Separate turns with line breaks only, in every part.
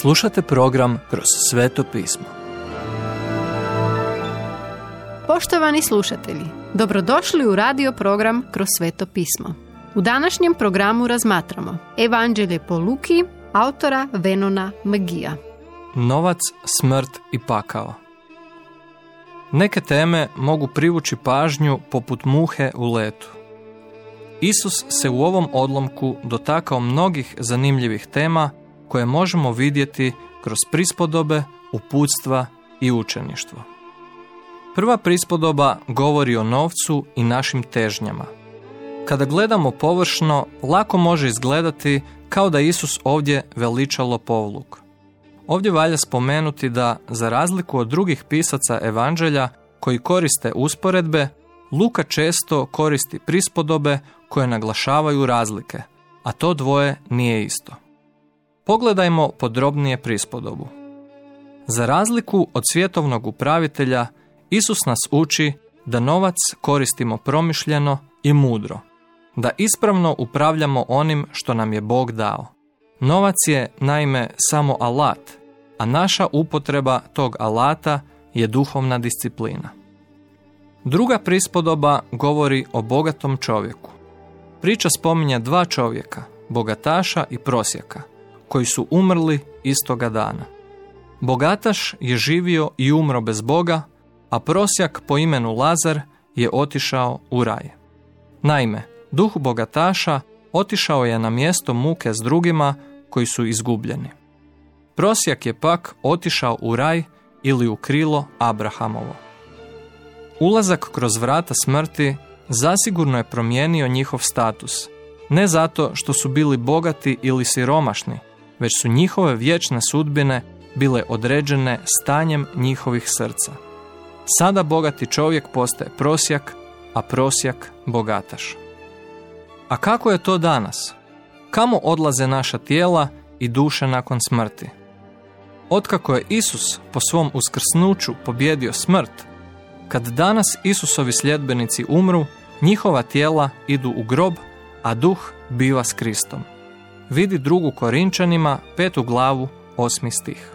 Slušate program Kroz sveto pismo.
Poštovani slušatelji, dobrodošli u radio program Kroz sveto pismo. U današnjem programu razmatramo Evanđelje po Luki, autora Venona Magija.
Novac, smrt i pakao. Neke teme mogu privući pažnju poput muhe u letu. Isus se u ovom odlomku dotakao mnogih zanimljivih tema koje možemo vidjeti kroz prispodobe, uputstva i učeništvo. Prva prispodoba govori o novcu i našim težnjama. Kada gledamo površno, lako može izgledati kao da Isus ovdje veličalo povluk. Ovdje valja spomenuti da, za razliku od drugih pisaca evanđelja koji koriste usporedbe, Luka često koristi prispodobe koje naglašavaju razlike, a to dvoje nije isto. Pogledajmo podrobnije prispodobu. Za razliku od svjetovnog upravitelja, Isus nas uči da novac koristimo promišljeno i mudro, da ispravno upravljamo onim što nam je Bog dao. Novac je, naime, samo alat, a naša upotreba tog alata je duhovna disciplina. Druga prispodoba govori o bogatom čovjeku. Priča spominja dva čovjeka, bogataša i prosjaka, koji su umrli istoga dana. Bogataš je živio i umro bez Boga, a prosjak po imenu Lazar je otišao u raj. Naime, duh bogataša otišao je na mjesto muke s drugima koji su izgubljeni. Prosjak je pak otišao u raj ili u krilo Abrahamovo. Ulazak kroz vrata smrti zasigurno je promijenio njihov status, ne zato što su bili bogati ili siromašni, već su njihove vječne sudbine bile određene stanjem njihovih srca. Sada bogati čovjek postaje prosjak, a prosjak bogataš. A kako je to danas? Kamo odlaze naša tijela i duše nakon smrti? Otkako je Isus po svom uskrsnuću pobjedio smrt, kad danas Isusovi sljedbenici umru, njihova tijela idu u grob, a duh biva s Kristom. Vidi drugu Korinčanima, petu glavu, osmi stih.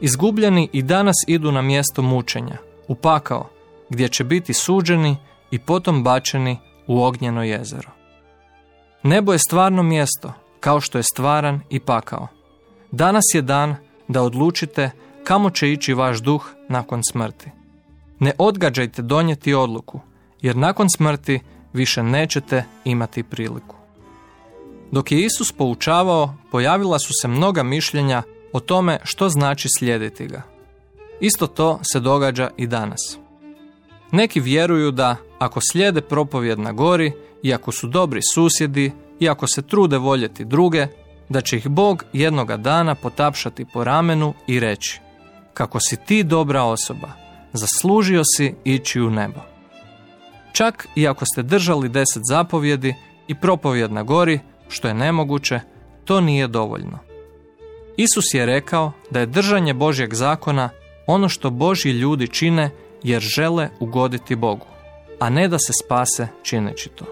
Izgubljeni i danas idu na mjesto mučenja, u pakao, gdje će biti suđeni i potom bačeni u ognjeno jezero. Nebo je stvarno mjesto, kao što je stvaran i pakao. Danas je dan da odlučite kamo će ići vaš duh nakon smrti. Ne odgađajte donijeti odluku, jer nakon smrti više nećete imati priliku. Dok je Isus poučavao, pojavila su se mnoga mišljenja o tome što znači slijediti ga. Isto to se događa i danas. Neki vjeruju da ako slijede propovjed na gori i ako su dobri susjedi i ako se trude voljeti druge, da će ih Bog jednoga dana potapšati po ramenu i reći kako si ti dobra osoba, zaslužio si ići u nebo. Čak i ako ste držali deset zapovjedi i propovjed na gori, što je nemoguće, to nije dovoljno. Isus je rekao da je držanje Božjeg zakona ono što Božji ljudi čine jer žele ugoditi Bogu, a ne da se spase čineći to.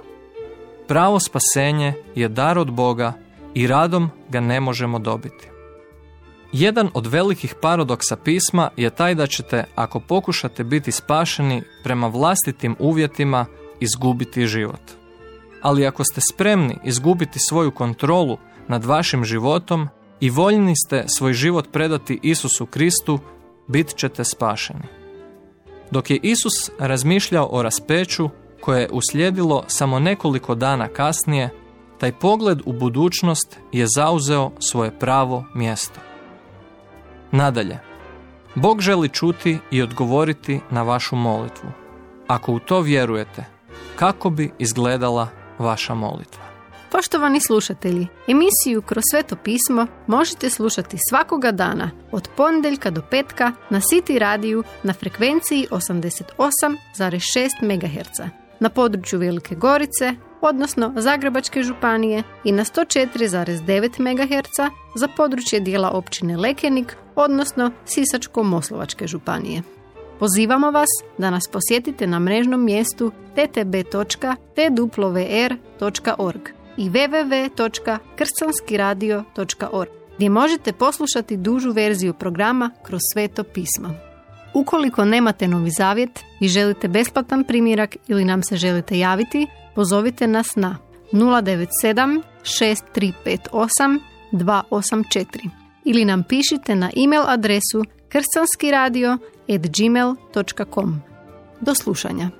Pravo spasenje je dar od Boga i radom ga ne možemo dobiti. Jedan od velikih paradoksa pisma je taj da ćete, ako pokušate biti spašeni prema vlastitim uvjetima, izgubiti život. Ali ako ste spremni izgubiti svoju kontrolu nad vašim životom i voljni ste svoj život predati Isusu Kristu, bit ćete spašeni. Dok je Isus razmišljao o raspeću koje je uslijedilo samo nekoliko dana kasnije, taj pogled u budućnost je zauzeo svoje pravo mjesto. Nadalje, Bog želi čuti i odgovoriti na vašu molitvu. Ako u to vjerujete, kako bi izgledala vaša molitva?
Poštovani slušatelji, emisiju Kroz sveto pismo možete slušati svakoga dana od ponedjeljka do petka na City radiju na frekvenciji 88,6 MHz na području Velike Gorice, odnosno Zagrebačke županije i na 104,9 MHz za područje dijela općine Lekenik, odnosno Sisačko-Moslovačke županije. Pozivamo vas da nas posjetite na mrežnom mjestu ttb.twr.org i www.kršćanskiradio.org gdje možete poslušati dužu verziju programa kroz sveto pismo. Ukoliko nemate novi zavjet i želite besplatan primjerak ili nam se želite javiti, pozovite nas na 097 6358 284 ili nam pišite na e-mail adresu kršćanskiradio.gmail.com Do slušanja.